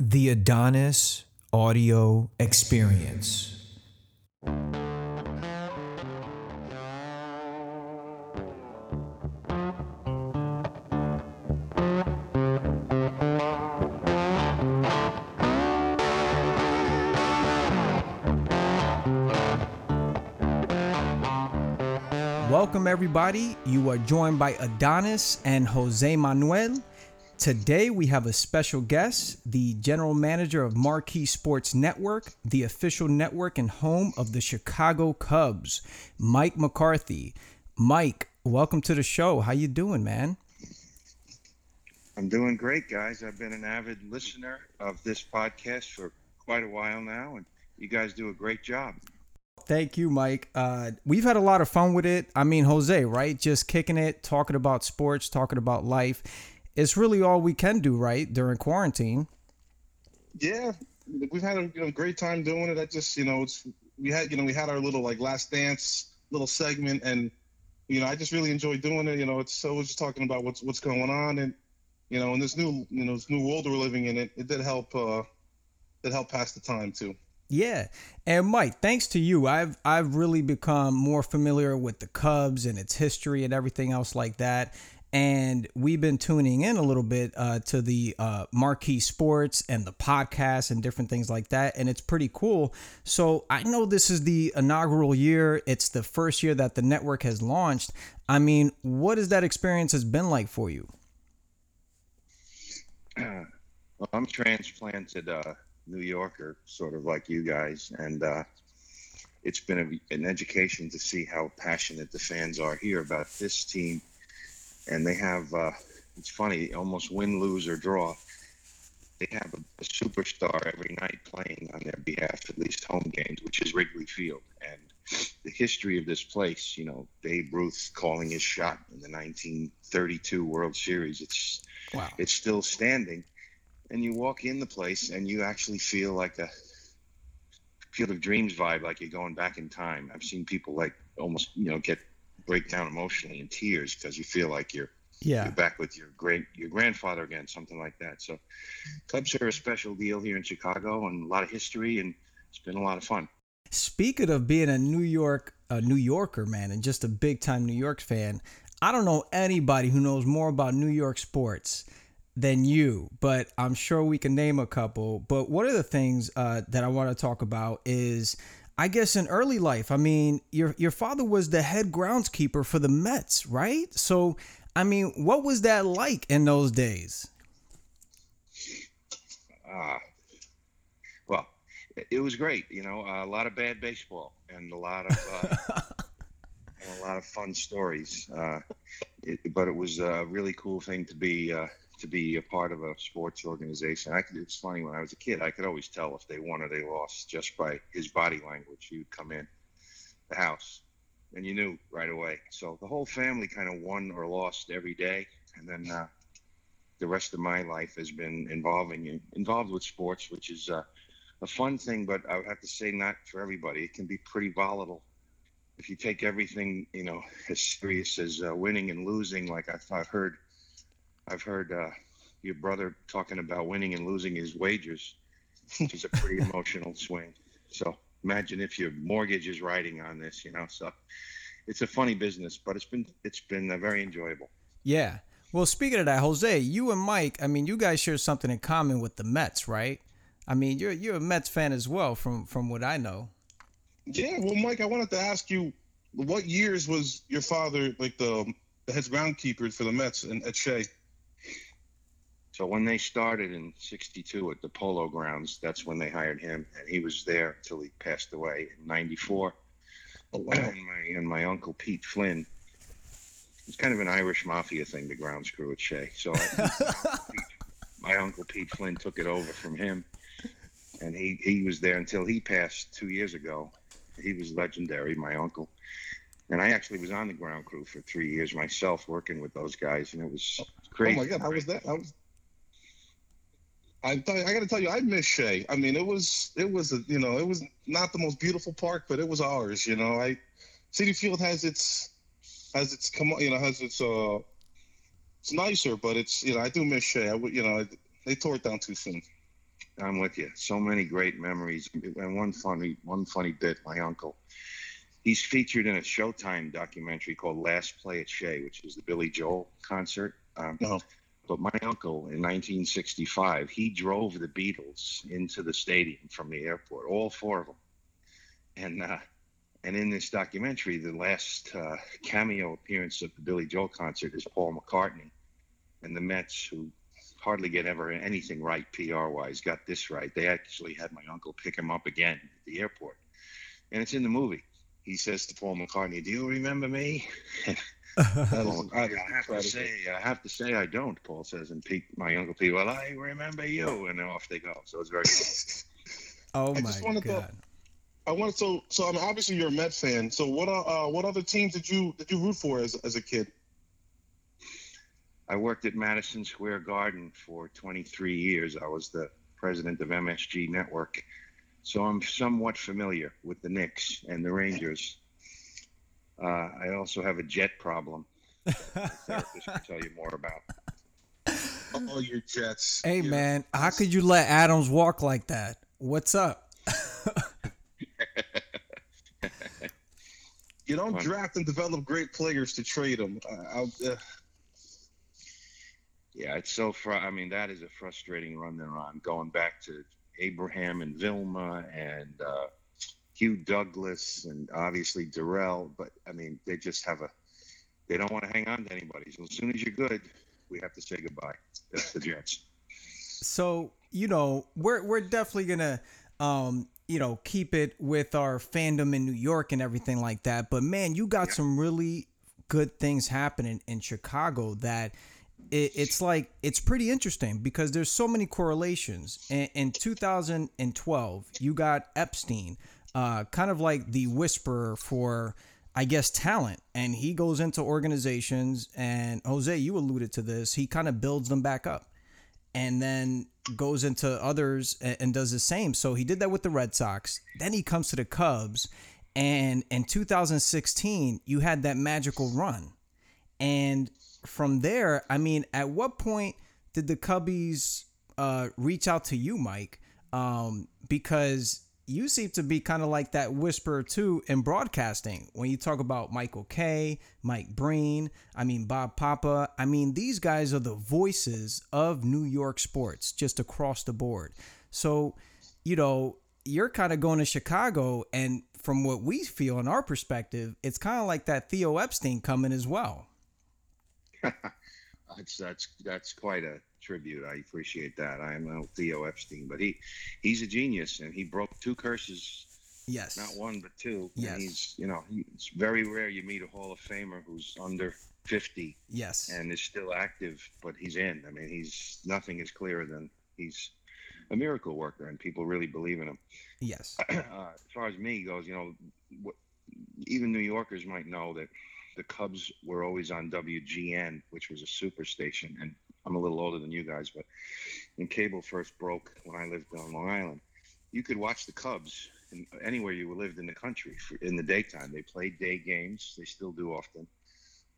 The Adonis Audio Experience. Welcome, everybody. You are joined by Adonis and Jose Manuel. Today, we have a special guest, the general manager of Marquee Sports Network, the official network and home of the Chicago Cubs, Mike McCarthy. Mike, welcome to the show. How you doing, man? I'm doing great, guys. I've been an avid listener of this podcast for quite a while now, and you guys do a great job. Thank you, Mike. Uh, we've had a lot of fun with it. I mean, Jose, right? Just kicking it, talking about sports, talking about life. It's really all we can do, right, during quarantine. Yeah, we've had a you know, great time doing it. I just, you know, it's we had, you know, we had our little like last dance little segment, and you know, I just really enjoy doing it. You know, it's so we're just talking about what's what's going on, and you know, in this new, you know, this new world we're living in, it it did help. uh It helped pass the time too. Yeah. And Mike, thanks to you, I've I've really become more familiar with the Cubs and its history and everything else like that. And we've been tuning in a little bit uh, to the uh, marquee sports and the podcasts and different things like that. And it's pretty cool. So I know this is the inaugural year. It's the first year that the network has launched. I mean, what has that experience has been like for you? well, I'm transplanted uh, New Yorker, sort of like you guys, and uh, it's been a, an education to see how passionate the fans are here about this team. And they have, uh, it's funny, almost win, lose, or draw. They have a, a, superstar every night playing on their behalf, at least home games, which is Wrigley Field. And the history of this place, you know, Babe Ruth calling his shot in the 1932 World Series, it's wow. it's still standing and you walk in the place and you actually feel like a field of dreams vibe like you're going back in time i've seen people like almost you know get break down emotionally in tears because you feel like you're yeah. you're back with your great your grandfather again something like that. So cubs are a special deal here in chicago and a lot of history and it's been a lot of fun. Speaking of being a new york a new yorker man and just a big time new york fan i don't know anybody who knows more about new york sports than you, but I'm sure we can name a couple. But one of the things uh, that I want to talk about is, I guess, in early life. I mean, your your father was the head groundskeeper for the Mets, right? So, I mean, what was that like in those days? Uh, well, it was great. You know, a lot of bad baseball and a lot of. Uh, and a lot of fun stories, uh, it, but it was a really cool thing to be uh, to be a part of a sports organization. I could, it's funny when I was a kid, I could always tell if they won or they lost just by his body language. He would come in the house, and you knew right away. So the whole family kind of won or lost every day, and then uh, the rest of my life has been involving involved with sports, which is uh, a fun thing, but I would have to say not for everybody. It can be pretty volatile if you take everything, you know, as serious as uh, winning and losing. Like I've, I've heard I've heard uh, your brother talking about winning and losing his wagers, which is a pretty emotional swing. So imagine if your mortgage is riding on this, you know. So it's a funny business, but it's been it's been uh, very enjoyable. Yeah. Well, speaking of that, Jose, you and Mike, I mean, you guys share something in common with the Mets, right? I mean, you're you're a Mets fan as well, from from what I know. Yeah. Well, Mike, I wanted to ask you, what years was your father like the the head groundkeeper for the Mets and at Shea? So when they started in '62 at the Polo Grounds, that's when they hired him, and he was there until he passed away in '94. Oh, wow. and, my, and my uncle Pete Flynn. It's kind of an Irish mafia thing, the grounds crew at Shea. So I, my uncle Pete Flynn took it over from him, and he he was there until he passed two years ago. He was legendary, my uncle. And I actually was on the ground crew for three years myself, working with those guys, and it was crazy. Oh my God, how was that? How was I I got to tell you, I miss Shea. I mean, it was it was a you know it was not the most beautiful park, but it was ours. You know, I Citi Field has its has its come you know has its uh it's nicer, but it's you know I do miss Shea. I would you know they tore it down too soon. I'm with you. So many great memories, and one funny, one funny bit. My uncle, he's featured in a Showtime documentary called "Last Play at Shea," which is the Billy Joel concert. Um, Uh-huh. But my uncle, in 1965, he drove the Beatles into the stadium from the airport, all four of them. And uh, and in this documentary, the last uh, cameo appearance of the Billy Joel concert is Paul McCartney, and the Mets, who hardly get ever anything right PR wise, got this right. They actually had my uncle pick him up again at the airport, and it's in the movie. He says to Paul McCartney, "Do you remember me?" That Paul is- McCartney, I have to say, I have to say, I don't. Paul says, and Pete, my uncle Pete, well, I remember you, and off they go. So it's very oh I my just wanted to- god. I wanted so so. I'm obviously you're a Met fan. So what uh, uh what other teams did you did you root for as as a kid? I worked at Madison Square Garden for 23 years. I was the president of MSG Network. So I'm somewhat familiar with the Knicks and the Rangers. Uh, I also have a jet problem. The therapist can tell you more about. All your Jets. Hey Your- man, how could you let Adams walk like that? What's up? You don't Fun. draft and develop great players to trade them. Uh, uh, Yeah, it's so fr- I mean, that is a frustrating run they're on. Going back to Abraham and Vilma and uh, Hugh Douglas and obviously Darrelle, but I mean, they just have a. They don't want to hang on to anybody. So as soon as you're good, we have to say goodbye. That's the Jets. So you know, we're we're definitely gonna, um, you know, keep it with our fandom in New York and everything like that. But man, you got Yeah. some really good things happening in Chicago that. It, it's like it's pretty interesting because there's so many correlations. In, in 2012, you got Epstein, uh, kind of like the whisperer for, I guess, talent, and he goes into organizations. And Jose, you alluded to this. He kind of builds them back up and then goes into others and does the same. So he did that with the Red Sox. Then he comes to the Cubs, and in 2016, you had that magical run. And from there, I mean, at what point did the Cubbies uh, reach out to you, Mike? Um, because you seem to be kind of like that whisperer too in broadcasting when you talk about Michael Kay, Mike Breen, I mean Bob Papa. I mean these guys are the voices of New York sports just across the board. So, you know, you're kind of going to Chicago and from what we feel in our perspective, it's kind of like that Theo Epstein coming as well. That's that's that's quite a tribute. I appreciate that. I am Theo Epstein, but he he's a genius, and he broke two curses Yes. not one but two. Yes. And he's you know he, it's very rare you meet a Hall of Famer who's under fifty Yes. and is still active, but he's in. I mean, he's nothing is clearer than he's a miracle worker, and people really believe in him. yes. uh, as far as me goes, you know, what, even New Yorkers might know that the Cubs were always on WGN, which was a super station. And I'm a little older than you guys, but when cable first broke when I lived on Long Island, you could watch the Cubs in, anywhere you lived in the country for, in the daytime. They played day games, they still do often,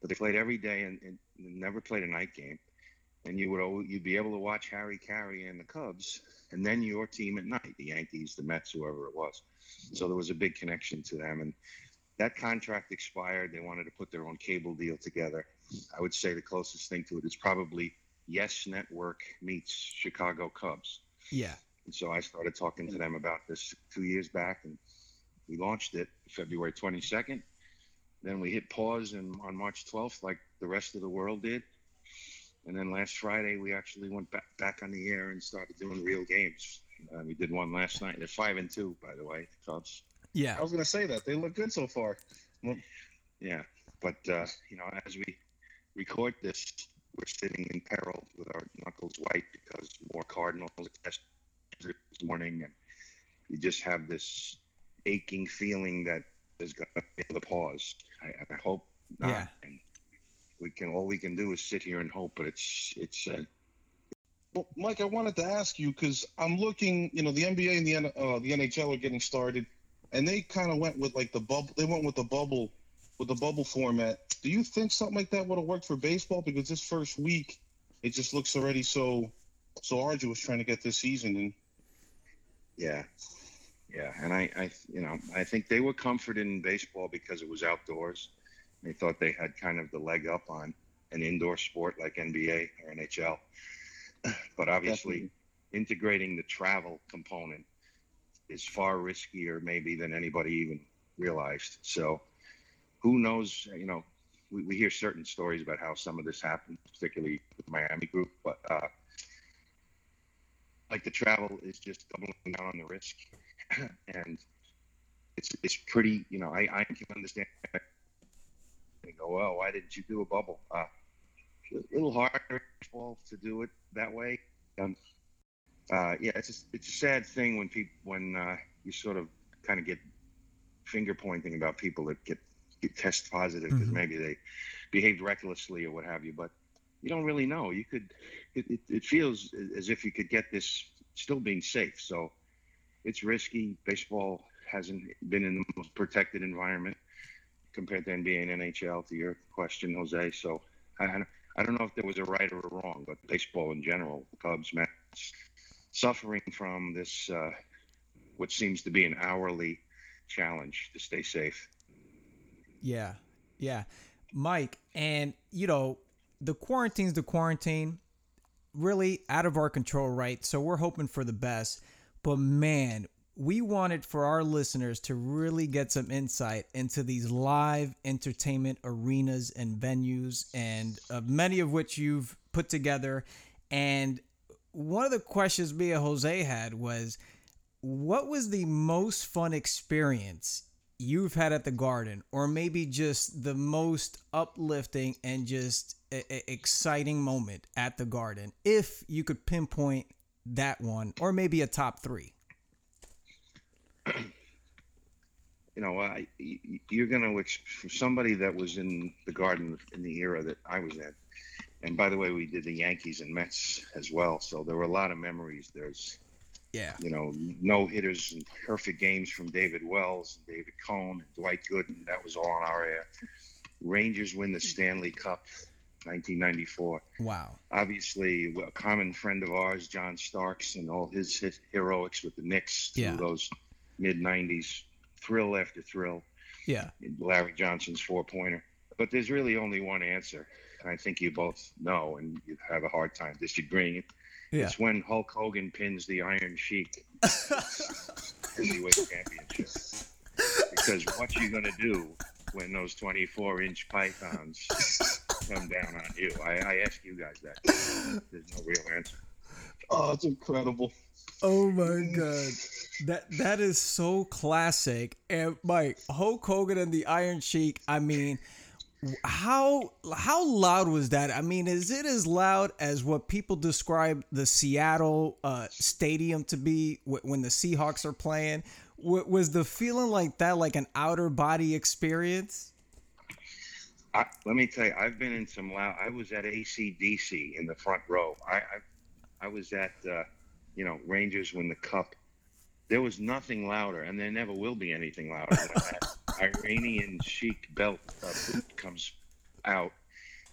but they played every day and, and never played a night game. And you would al- you'd be able to watch Harry Caray and the Cubs, and then your team at night, the Yankees, the Mets, whoever it was. So there was a big connection to them, and that contract expired. They wanted to put their own cable deal together. I would say the closest thing to it is probably Yes Network meets Chicago Cubs. Yeah. And so I started talking to them about this two years back, and we launched it February 22nd. Then we hit pause in, on March 12th, like the rest of the world did. And then last Friday, we actually went back, back on the air and started doing real games. Uh, we did one last night. They're five and two, by the way, the Cubs. Yeah. I was gonna say that they look good so far. Yeah, but uh, you know, as we record this, we're sitting in peril with our knuckles white because more Cardinals tested this morning, and you just have this aching feeling that there's going to be a pause. I, I hope not. Yeah. And we can all we can do is sit here and hope, but it's it's uh, Well, Mike, I wanted to ask you because I'm looking. You know, the NBA and the N- uh, the NHL are getting started, and they kind of went with like the bubble. They went with the bubble, with the bubble format. Do you think something like that would have worked for baseball? Because this first week, it just looks already so so arduous trying to get this season. And Yeah, yeah, and I, I, you know, I think they were comforted in baseball because it was outdoors. They thought they had kind of the leg up on an indoor sport like NBA or NHL. But obviously, Definitely. integrating the travel component is far riskier, maybe, than anybody even realized. So, who knows? You know, we, we hear certain stories about how some of this happened, particularly with the Miami group, but uh, like the travel is just doubling down on the risk, and it's it's pretty. You know, I I can understand. And go, well, why didn't you do a bubble? Uh, a little harder to do it that way. Um, uh, yeah, it's a, it's a sad thing when people when uh, you sort of kind of get finger pointing about people that get, get test positive because Mhm. maybe they behaved recklessly or what have you. But you don't really know. You could. It, it, it feels as if you could get this still being safe. So it's risky. Baseball hasn't been in the most protected environment compared to NBA and NHL. To your question, Jose. So I, I don't- know if there was a right or a wrong, but baseball in general, Cubs, Mets, suffering from this, uh, what seems to be an hourly challenge to stay safe. Yeah, yeah, Mike, and you know the quarantine's the quarantine, really out of our control, right? So we're hoping for the best, but man, we wanted for our listeners to really get some insight into these live entertainment arenas and venues, and uh, many of which you've put together. And one of the questions me and Jose had was, what was the most fun experience you've had at the garden or maybe just the most uplifting and just a- a- exciting moment at the garden if you could pinpoint that one or maybe a top three You know, I, you're going to, for somebody that was in the garden in the era that I was in, and by the way, we did the Yankees and Mets as well. So there were a lot of memories. There's, yeah you know, no hitters and perfect games from David Wells and David Cone and Dwight Gooden. That was all in our air. Rangers win the Stanley Cup, 1994. wow Obviously, a common friend of ours, John Starks, and all his, his heroics with the Knicks through Yeah. those mid 90s, thrill after thrill. yeah Larry Johnson's four pointer. But there's really only one answer. and I think you both know, and you have a hard time disagreeing. Yeah It's when Hulk Hogan pins the Iron Sheik heavyweight championship. Because what you gonna do when those 24 inch pythons come down on you? I, I ask you guys that. There's no real answer. Oh, it's incredible. oh my god that that is so classic and mike hulk hogan and the iron sheik i mean how how loud was that? I mean, is it as loud as what people describe the Seattle uh, stadium to be wh- when the Seahawks are playing? W- was the feeling like that like an outer body experience? I, let me tell you, I've been in some loud. I was at ACDC in the front row. I I, I was at uh, you know Rangers win the cup. There was nothing louder, and there never will be anything louder than that Iranian Sheik belt uh, boot comes out.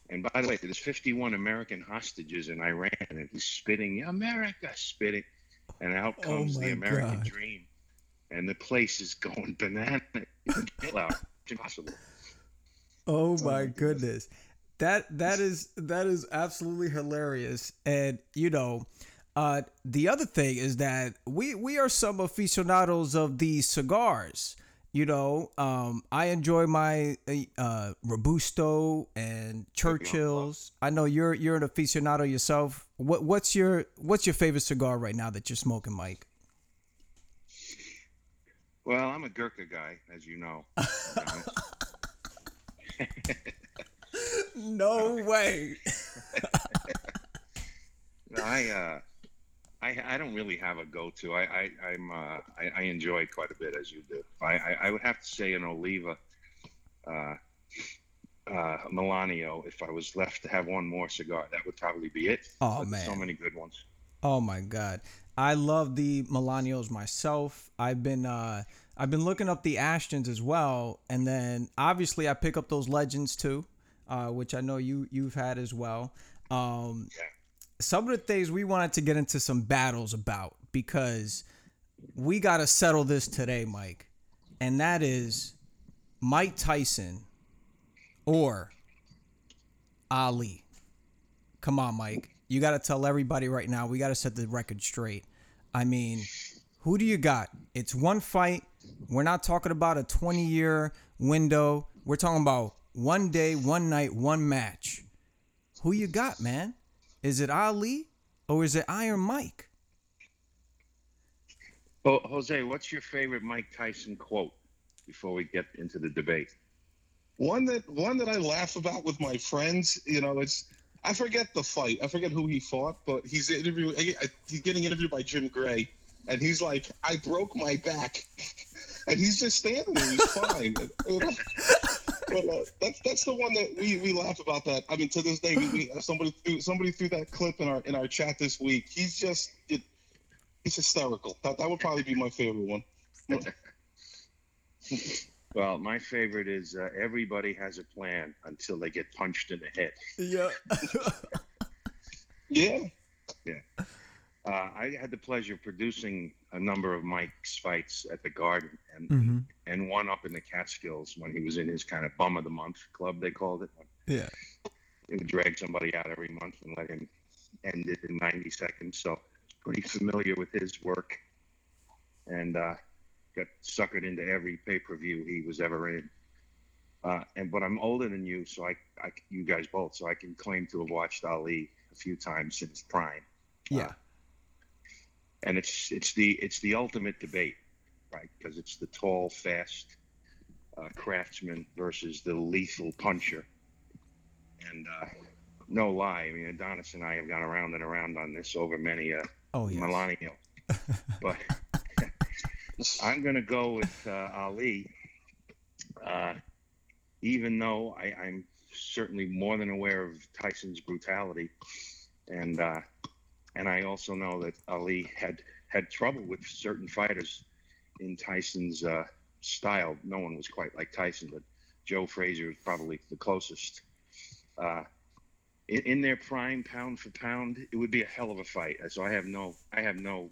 And by the way, there's 51 American hostages in Iran, and he's spitting America, spitting, and out Oh comes my the American God. dream, and the place is going banana. Get. It's impossible. Oh my my goodness. goodness. That that is that is absolutely hilarious. And you know, uh the other thing is that we we are some aficionados of these cigars. You know, um I enjoy my uh Robusto and Churchills. I know you're you're an aficionado yourself. What what's your what's your favorite cigar right now that you're smoking, Mike? Well, I'm a Gurkha guy, as you know. No way. No, I, uh, I, I don't really have a go-to. I, I, I'm, uh, I, I enjoy quite a bit as you do. I, I, I would have to say an Oliva, uh, uh, Melanio. If I was left to have one more cigar, that would probably be it. Oh, But man. so many good ones. Oh my god. I love the Melanios myself. I've been uh I've been looking up the Ashtons as well and then obviously I pick up those legends too, uh which I know you you've had as well. Um Yeah. Some of the things we wanted to get into some battles about because we got to settle this today, Mike. And that is Mike Tyson or Ali. Come on, Mike. You got to tell everybody right now. We got to set the record straight. I mean, who do you got? It's one fight. We're not talking about a 20 year window. We're talking about one day, one night, one match. Who you got, man? Is it Ali or is it Iron Mike? Oh, Jose, what's your favorite Mike Tyson quote before we get into the debate? One that one that I laugh about with my friends, you know, it's I forget the fight. I forget who he fought, but he's interviewed. He's getting interviewed by Jim Gray, and he's like, "I broke my back," and he's just standing there. He's fine. but uh, that's that's the one that we, we laugh about. That I mean, to this day, we, we somebody threw somebody threw that clip in our in our chat this week. He's just it, he's hysterical. That that would probably be my favorite one. well, my favorite is uh, everybody has a plan until they get punched in the head. Yeah. yeah. Yeah. Uh, I had the pleasure of producing a number of Mike's fights at the Garden, and mm-hmm. and one up in the Catskills when he was in his kind of bum of the month club, they called it. Yeah, they would drag somebody out every month and let him end it in 90 seconds. So pretty familiar with his work, and uh, got suckered into every pay per view he was ever in. Uh, and but I'm older than you, so I, I, you guys both, so I can claim to have watched Ali a few times since prime. Yeah. Uh, and it's it's the it's the ultimate debate, right? Because it's the tall, fast uh, craftsman versus the lethal puncher. And uh, no lie, I mean Adonis and I have gone around and around on this over many a oh, yes. millennial. but I'm going to go with uh, Ali, uh, even though I, I'm certainly more than aware of Tyson's brutality, and uh, and I also know that Ali had had trouble with certain fighters in Tyson's uh, style. No one was quite like Tyson, but Joe Frazier was probably the closest. Uh, in, in, their prime, pound for pound, it would be a hell of a fight. So I have no, I have no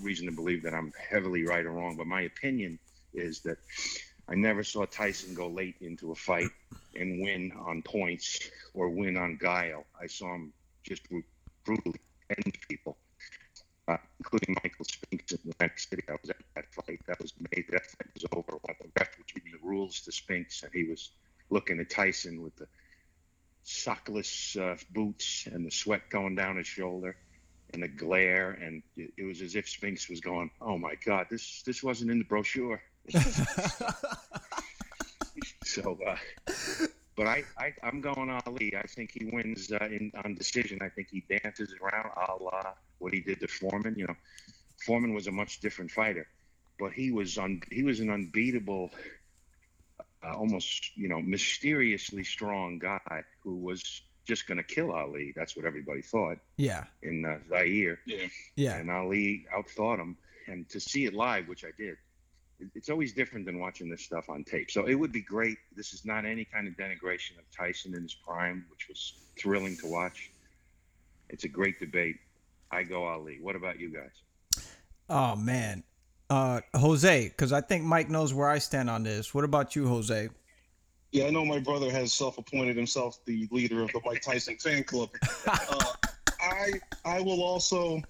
reason to believe that I'm heavily right or wrong. But my opinion is that I never saw Tyson go late into a fight and win on points or win on guile. I saw him just brutally end people, uh, including Michael Spinks in the next city. I was at that fight. That was made. That fight was over. When the ref was giving the rules to Spinks, and he was looking at Tyson with the sockless uh, boots and the sweat going down his shoulder and the glare, and it, it was as if Spinks was going, "Oh my God, this this wasn't in the brochure." so, uh, but I, I am going Ali. I think he wins uh, in on decision. I think he dances around a la what he did to Foreman. You know, Foreman was a much different fighter, but he was un, he was an unbeatable, uh, almost you know mysteriously strong guy who was just going to kill Ali. That's what everybody thought. Yeah. In uh, Zaire. Yeah. Yeah. And Ali outthought him, and to see it live, which I did it's always different than watching this stuff on tape. So it would be great. This is not any kind of denigration of Tyson in his prime, which was thrilling to watch. It's a great debate. I go Ali. What about you guys? Oh man, uh, Jose, because I think Mike knows where I stand on this. What about you, Jose? Yeah, I know my brother has self-appointed himself the leader of the Mike Tyson fan club. Uh, I I will also,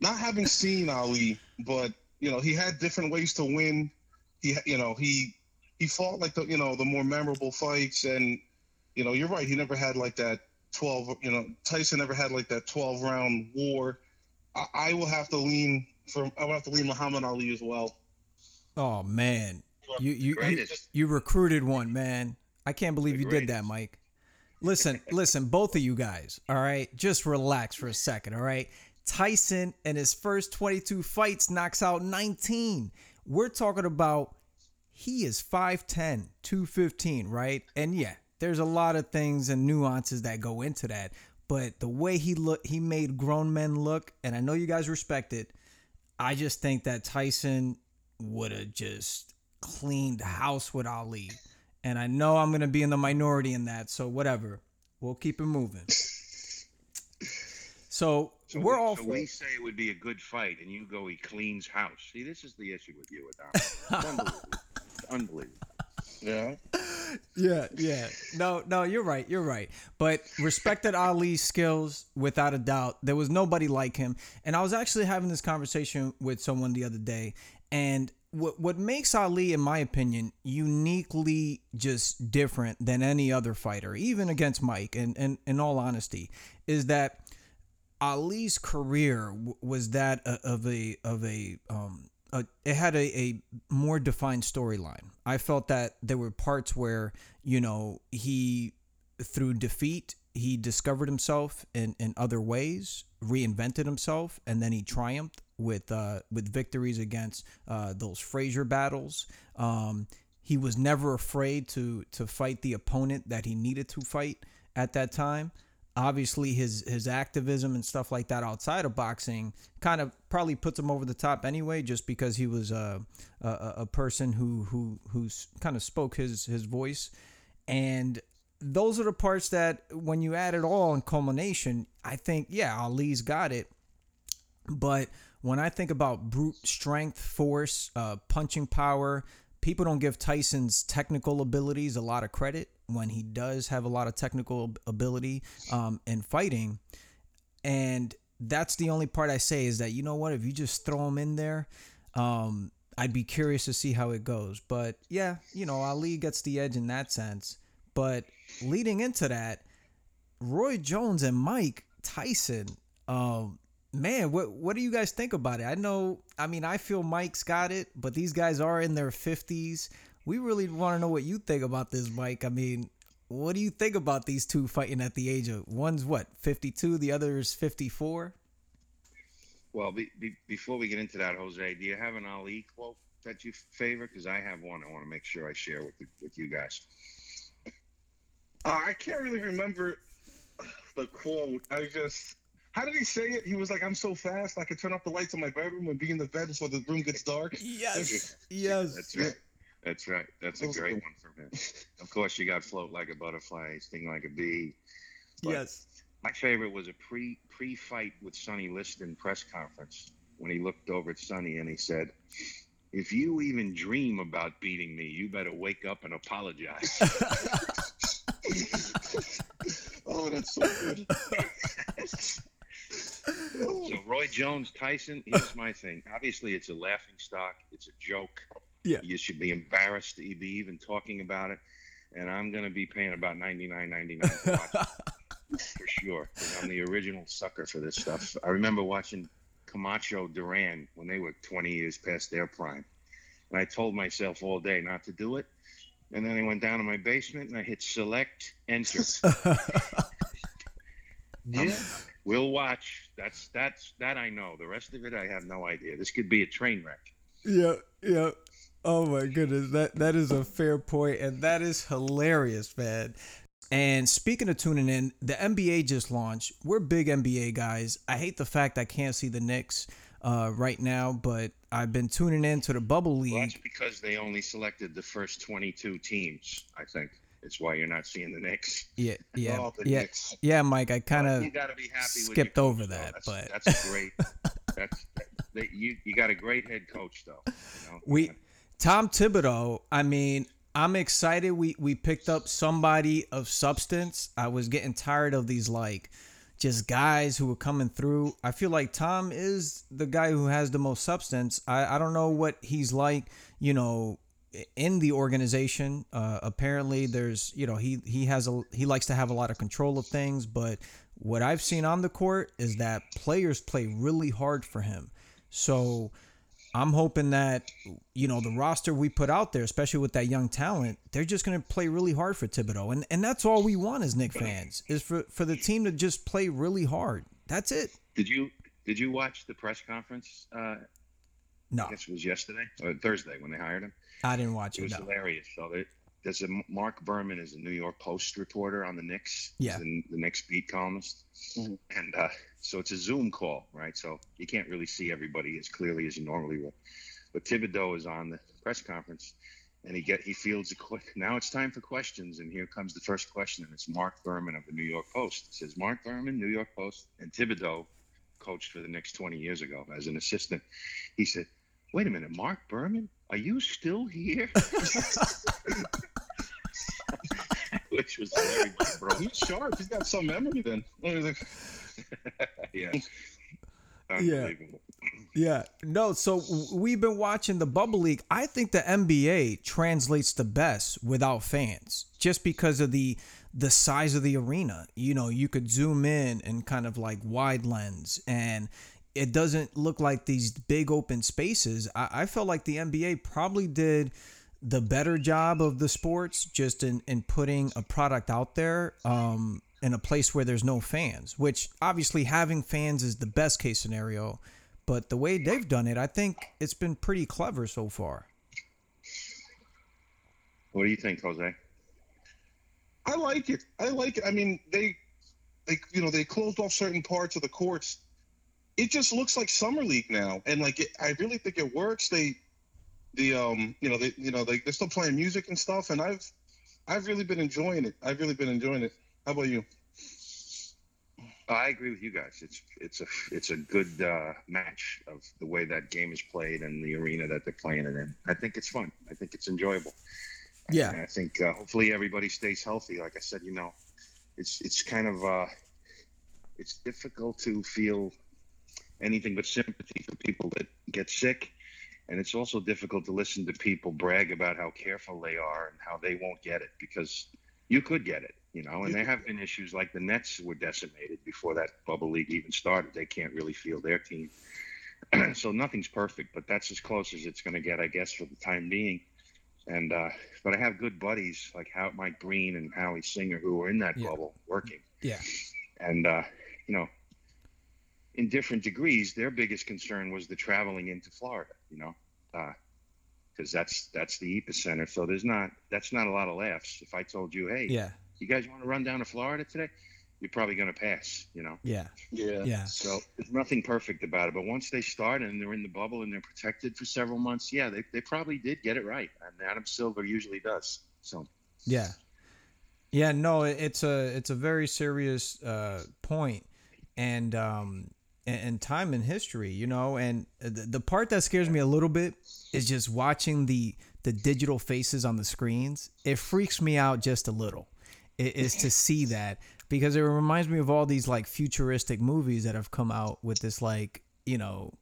not having seen Ali, but you know, he had different ways to win. He, you know, he he fought like the you know the more memorable fights, and you know, you're right. He never had like that twelve. You know, Tyson never had like that twelve round war. I, I will have to lean for. I will have to lean Muhammad Ali as well. Oh man, you you you, you recruited one man. I can't believe you did that, Mike. Listen, listen, both of you guys. All right, just relax for a second. All right, Tyson in his first 22 fights knocks out 19. We're talking about he is 5'10, 215, right? And yeah, there's a lot of things and nuances that go into that. But the way he look he made grown men look, and I know you guys respect it, I just think that Tyson would have just cleaned house with Ali. And I know I'm gonna be in the minority in that, so whatever. We'll keep it moving. So So we're we, all so for we say it would be a good fight, and you go he cleans house. See, this is the issue with you, Adam. Unbelievable. Unbelievable. Yeah. yeah, yeah. No, no, you're right. You're right. But respected Ali's skills without a doubt. There was nobody like him. And I was actually having this conversation with someone the other day. And what what makes Ali, in my opinion, uniquely just different than any other fighter, even against Mike, and, and in all honesty, is that Ali's career w- was that of a of a um a, it had a, a more defined storyline. I felt that there were parts where you know he through defeat he discovered himself in, in other ways, reinvented himself, and then he triumphed with uh, with victories against uh, those Frazier battles. Um, he was never afraid to to fight the opponent that he needed to fight at that time obviously his his activism and stuff like that outside of boxing kind of probably puts him over the top anyway just because he was a a, a person who who who's kind of spoke his his voice. And those are the parts that when you add it all in culmination I think yeah Ali's got it. But when I think about brute strength, force, uh, punching power, people don't give Tyson's technical abilities a lot of credit when he does have a lot of technical ability um, in fighting. And that's the only part I say is that, you know what, if you just throw him in there, um, I'd be curious to see how it goes. But yeah, you know, Ali gets the edge in that sense. But leading into that, Roy Jones and Mike Tyson, um, man, what what do you guys think about it? I know, I mean, I feel Mike's got it, but these guys are in their fifties. We really want to know what you think about this, Mike. I mean, what do you think about these two fighting at the age of one's what fifty two, the other is fifty four. Well, be, be, before we get into that, Jose, do you have an Ali quote that you favor? Because I have one. I want to make sure I share with the, with you guys. Uh, I can't really remember the quote. I just. How did he say it? He was like, "I'm so fast, I could turn off the lights in my bedroom and be in the bed before the room gets dark." Yes, yes. That's right. That's right. That's a great one for him. Of course, you got float like a butterfly, sting like a bee. But Yes. My favorite was a pre pre fight with Sonny Liston press conference when he looked over at Sonny and he said, "If you even dream about beating me, you better wake up and apologize." Oh, that's so good. so Roy Jones Tyson, here's my thing. Obviously, it's a laughing stock. It's a joke. Yeah. You should be embarrassed to be even talking about it. And I'm gonna be paying about ninety nine ninety nine to it, for sure. I'm the original sucker for this stuff. I remember watching Camacho Duran when they were 20 years past their prime, and I told myself all day not to do it. And then I went down to my basement and I hit select enter. Yeah. We'll watch. That's that's that I know. The rest of it I have no idea. This could be a train wreck. Yeah, yeah. Oh my goodness, that that is a fair point, and that is hilarious, man. And speaking of tuning in, the NBA just launched. We're big NBA guys. I hate the fact I can't see the Knicks uh, right now, but I've been tuning in to the bubble Well, that's league. because they only selected the first 22 teams. I think it's why you're not seeing the Knicks. Yeah, yeah, yeah, Knicks. yeah, Mike. I kind of got to be happy. skipped over though. that, that's, but- that's great. that's that, you. You got a great head coach, though. You know? we Tom Thibodeau. I mean, I'm excited. We we picked up somebody of substance. I was getting tired of these like just guys who were coming through. I feel like Tom is the guy who has the most substance. I I don't know what he's like. You know. In the organization, uh, apparently there's, you know, he he has a he likes to have a lot of control of things, but what I've seen on the court is that players play really hard for him. So I'm hoping that you know the roster we put out there, especially with that young talent, they're just going to play really hard for Thibodeau, and and that's all we want as Nick fans is for for the team to just play really hard. That's it. Did you did you watch the press conference? Uh, No, I guess it was yesterday or Thursday when they hired him. I didn't watch It it. was No. hilarious. So there, there's a Marc Berman is a New York Post reporter on the Knicks. Yeah. the, the Knicks beat columnist, Mhm. and uh, so it's a Zoom call, right? So you can't really see everybody as clearly as you normally would. But Thibodeau is on the press conference, and he get he fields a que- now it's time for questions, and here comes the first question, and it's Marc Berman of the New York Post. It says Marc Berman, New York Post, and Thibodeau coached for the Knicks 20 years ago as an assistant. He said, "Wait a minute, Marc Berman, are you still here?" Which was hilarious, bro. He's sharp. He's got some memory then. yeah. Yeah. Yeah. No, so we've been watching the Bubble League. I think the NBA translates the best without fans just because of the the size of the arena. You know, you could zoom in and kind of like wide lens and it doesn't look like these big open spaces. I, I felt like the NBA probably did the better job of the sports just in, in putting a product out there um, in a place where there's no fans, which obviously having fans is the best case scenario. But the way they've done it, I think it's been pretty clever so far. What do you think, Jose? I like it. I like it. I mean, they, they, you know, they closed off certain parts of the courts. It just looks like summer league now, and like it, I really think it works. They, the, um, you know, they, you know, they, they're still playing music and stuff, and I've, I've really been enjoying it. I've really been enjoying it. How about you? I agree with you guys. It's it's a it's a good uh, match of the way that game is played and the arena that they're playing it in. I think it's fun. I think it's enjoyable. Yeah. And I think uh, hopefully everybody stays healthy. Like I said, you know, it's it's kind of uh, it's difficult to feel anything but sympathy for people that get sick, and it's also difficult to listen to people brag about how careful they are and how they won't get it because you could get it, you know. And there have been issues like the Nets were decimated before that bubble league even started. They can't really feel their team. so nothing's perfect, but that's as close as it's going to get, I guess, for the time being. And uh, but I have good buddies like how Mike Breen and Howie Singer who are in that Yeah. bubble working, Yeah. and uh, you know, in different degrees, their biggest concern was the traveling into Florida. You know, because that's that's the epicenter. So there's not that's not a lot of laughs. If I told you, hey, Yeah. you guys want to run down to Florida today? You're probably going to pass. You know. Yeah. Yeah. Yeah. So there's nothing perfect about it. But once they start and they're in the bubble and they're protected for several months, yeah, they, they probably did get it right. And Adam Silver usually does. So Yeah. Yeah, no, it's a it's a very serious uh, point, and um and, time in history, you know, and the, the part that scares me a little bit is just watching the the digital faces on the screens. It freaks me out just a little. It is to see that because it reminds me of all these like futuristic movies that have come out with this like you know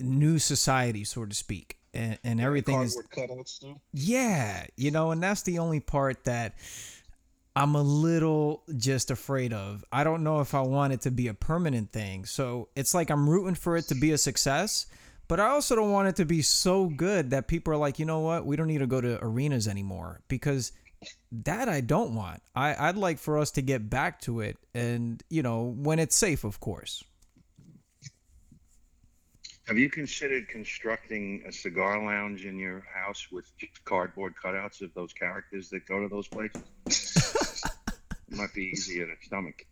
new society, so to speak, and, and everything is cutouts yeah, you know, and that's the only part that I'm a little just afraid of. I don't know if I want it to be a permanent thing. So it's like I'm rooting for it to be a success, but I also don't want it to be so good that people are like, you know what, we don't need to go to arenas anymore because that I don't want. I, I'd like for us to get back to it and, you know, when it's safe, of course. have you considered constructing a cigar lounge in your house with cardboard cutouts of those characters that go to those places? might be easier to stomach.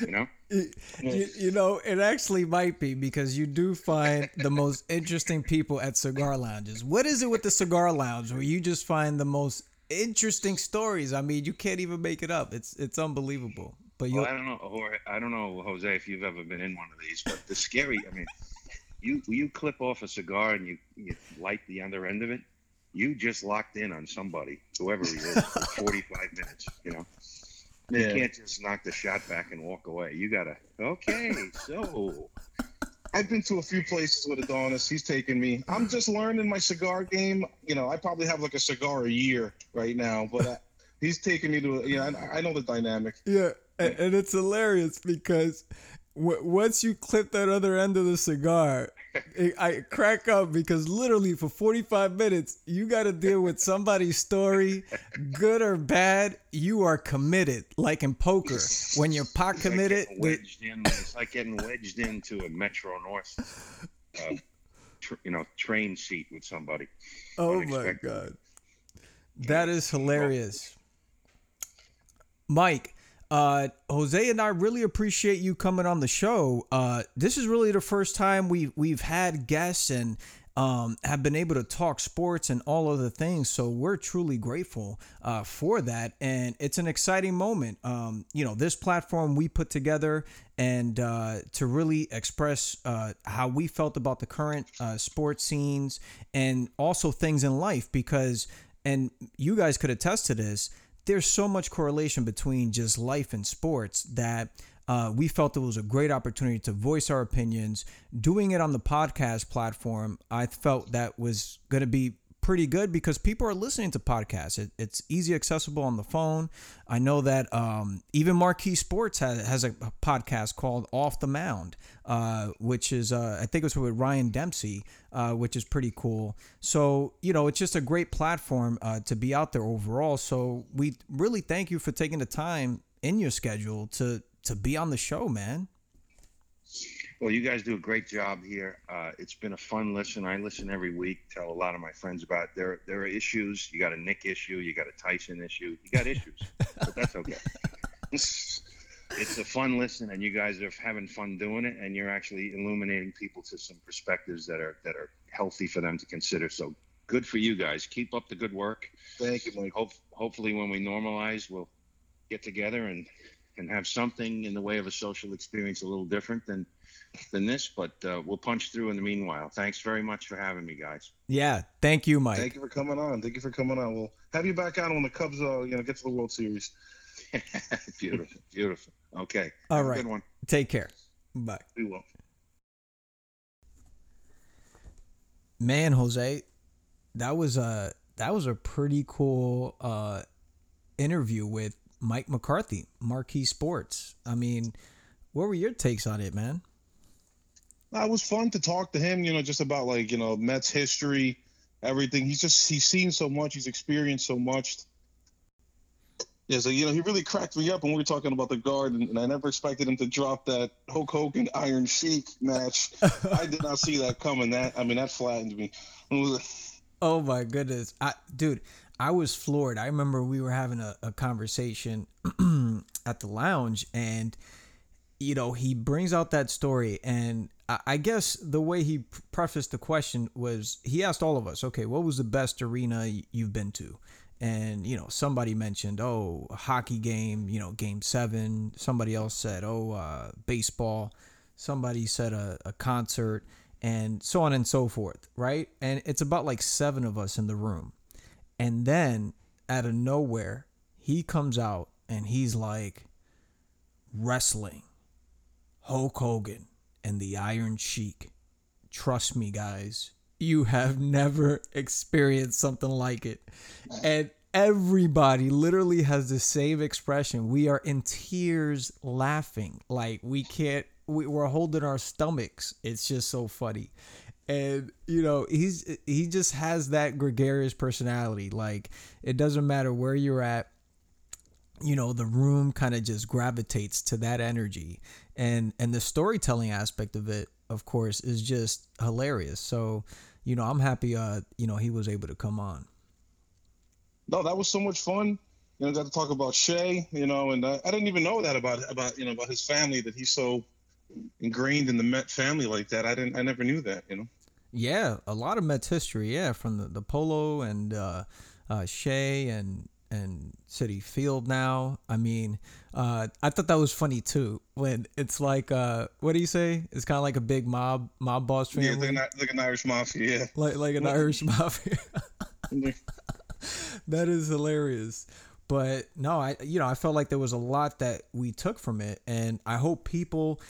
You know? you, you know, it actually might be because you do find the most interesting people at cigar lounges. What is it with the cigar lounge where you just find the most interesting stories? I mean, you can't even make it up. It's it's unbelievable. But you, Well, I don't know, or I don't know, Jose, if you've ever been in one of these, but the scary. I mean, you you clip off a cigar and you, you light the other end of it. You just locked in on somebody, whoever he is, for 45 minutes. You know, you can't just knock the shot back and walk away. You gotta. Okay, so I've been to a few places with Adonis. He's taken me. I'm just learning my cigar game. You know, I probably have like a cigar a year right now, but uh, he's taking me to. You know, I, I know the dynamic. yeah, and, and it's hilarious because once you clip that other end of the cigar, it, I crack up because literally for 45 minutes, you got to deal with somebody's story, good or bad. You are committed, like in poker. When you're pot it's like committed, getting wedged in. It's like getting wedged into a Metro North, uh, tr- you know, train seat with somebody. oh my god, that is hilarious. Mike, uh, Jose and I really appreciate you coming on the show. Uh, this is really the first time we we've had guests, and um, have been able to talk sports and all other things. So we're truly grateful uh, for that, and it's an exciting moment. Um, you know, this platform we put together and uh, to really express uh, how we felt about the current uh, sports scenes and also things in life because and you guys could attest to this there's so much correlation between just life and sports that uh, we felt it was a great opportunity to voice our opinions. Doing it on the podcast platform, I felt that was going to be pretty good because people are listening to podcasts. It, it's easy accessible on the phone. I know that um, even Marquee Sports has, has a podcast called Off the Mound, uh, which is uh, I think it's with Ryan Dempster, uh, which is pretty cool. So you know, it's just a great platform uh, to be out there overall. So we really thank you for taking the time in your schedule to to be on the show, man. Well, you guys do a great job here. Uh, it's been a fun listen. I listen every week. Tell a lot of my friends about. There are issues. You got a Nick issue. You got a Tyson issue. You got issues, but that's okay. it's a fun listen, and you guys are having fun doing it, and you're actually illuminating people to some perspectives that are that are healthy for them to consider. So good for you guys. Keep up the good work. Thank you, Mike. Hope, hopefully, when we normalize, we'll get together and and have something in the way of a social experience a little different than than this, but uh, we'll punch through in the meanwhile. Thanks very much for having me, guys. Yeah, thank you, Mike. Thank you for coming on. Thank you for coming on. We'll have you back on when the Cubs, uh, you know, get to the World Series. beautiful, beautiful. Okay. All Have right. Good one. Take care. Bye. We will. Man, Jose, that was a that was a pretty cool uh, interview with Mike McCarthy, Marquee Sports. I mean, what were your takes on it, man? It was fun to talk to him, you know, just about like, you know, Mets history, everything. He's just, he's seen so much, he's experienced so much. Yeah, so, you know, he really cracked me up when we were talking about the guard, and, and I never expected him to drop that Hulk Hogan Iron Sheik match. I did not see that coming. That, I mean, that flattened me. Oh my goodness, I, dude, I was floored. I remember we were having a, a conversation at the lounge, and you know he brings out that story, and I, guess the way he prefaced the question was he asked all of us, okay, what was the best arena you've been to? And you know somebody mentioned, oh, a hockey game, you know, game seven. Somebody else said, oh, uh, baseball. Somebody said a, a concert and so on and so forth, right? And it's about like seven of us in the room. And then out of nowhere, he comes out and he's like, wrestling, Hulk Hogan and the Iron Sheik. Trust me, guys, you have never experienced something like it. And everybody literally has the same expression. We are in tears laughing. Like we can't, we, we're holding our stomachs. It's just so funny and you know he's he just has that gregarious personality like it doesn't matter where you're at you know the room kind of just gravitates to that energy and and the storytelling aspect of it of course is just hilarious so you know i'm happy uh you know he was able to come on no that was so much fun you know got to talk about Shea you know and uh, i didn't even know that about about you know about his family that he's so ingrained in the Met family like that. I didn't. I never knew that. You know. Yeah, a lot of Mets history. Yeah, from the, the Polo and uh, uh, Shea and and Citi Field. Now, I mean, uh, I thought that was funny too. When it's like, uh, what do you say? It's kind of like a big mob mob boss family. Yeah, like an, like an Irish mafia. Yeah, like like an Irish mafia. that is hilarious but no i you know i felt like there was a lot that we took from it and i hope people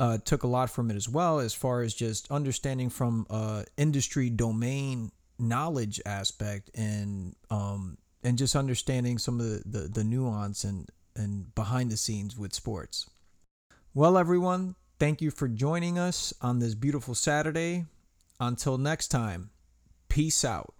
uh, took a lot from it as well, as far as just understanding from uh, industry domain knowledge aspect and um, and just understanding some of the, the, the nuance and, and behind the scenes with sports. Well, everyone, thank you for joining us on this beautiful Saturday. Until next time, peace out.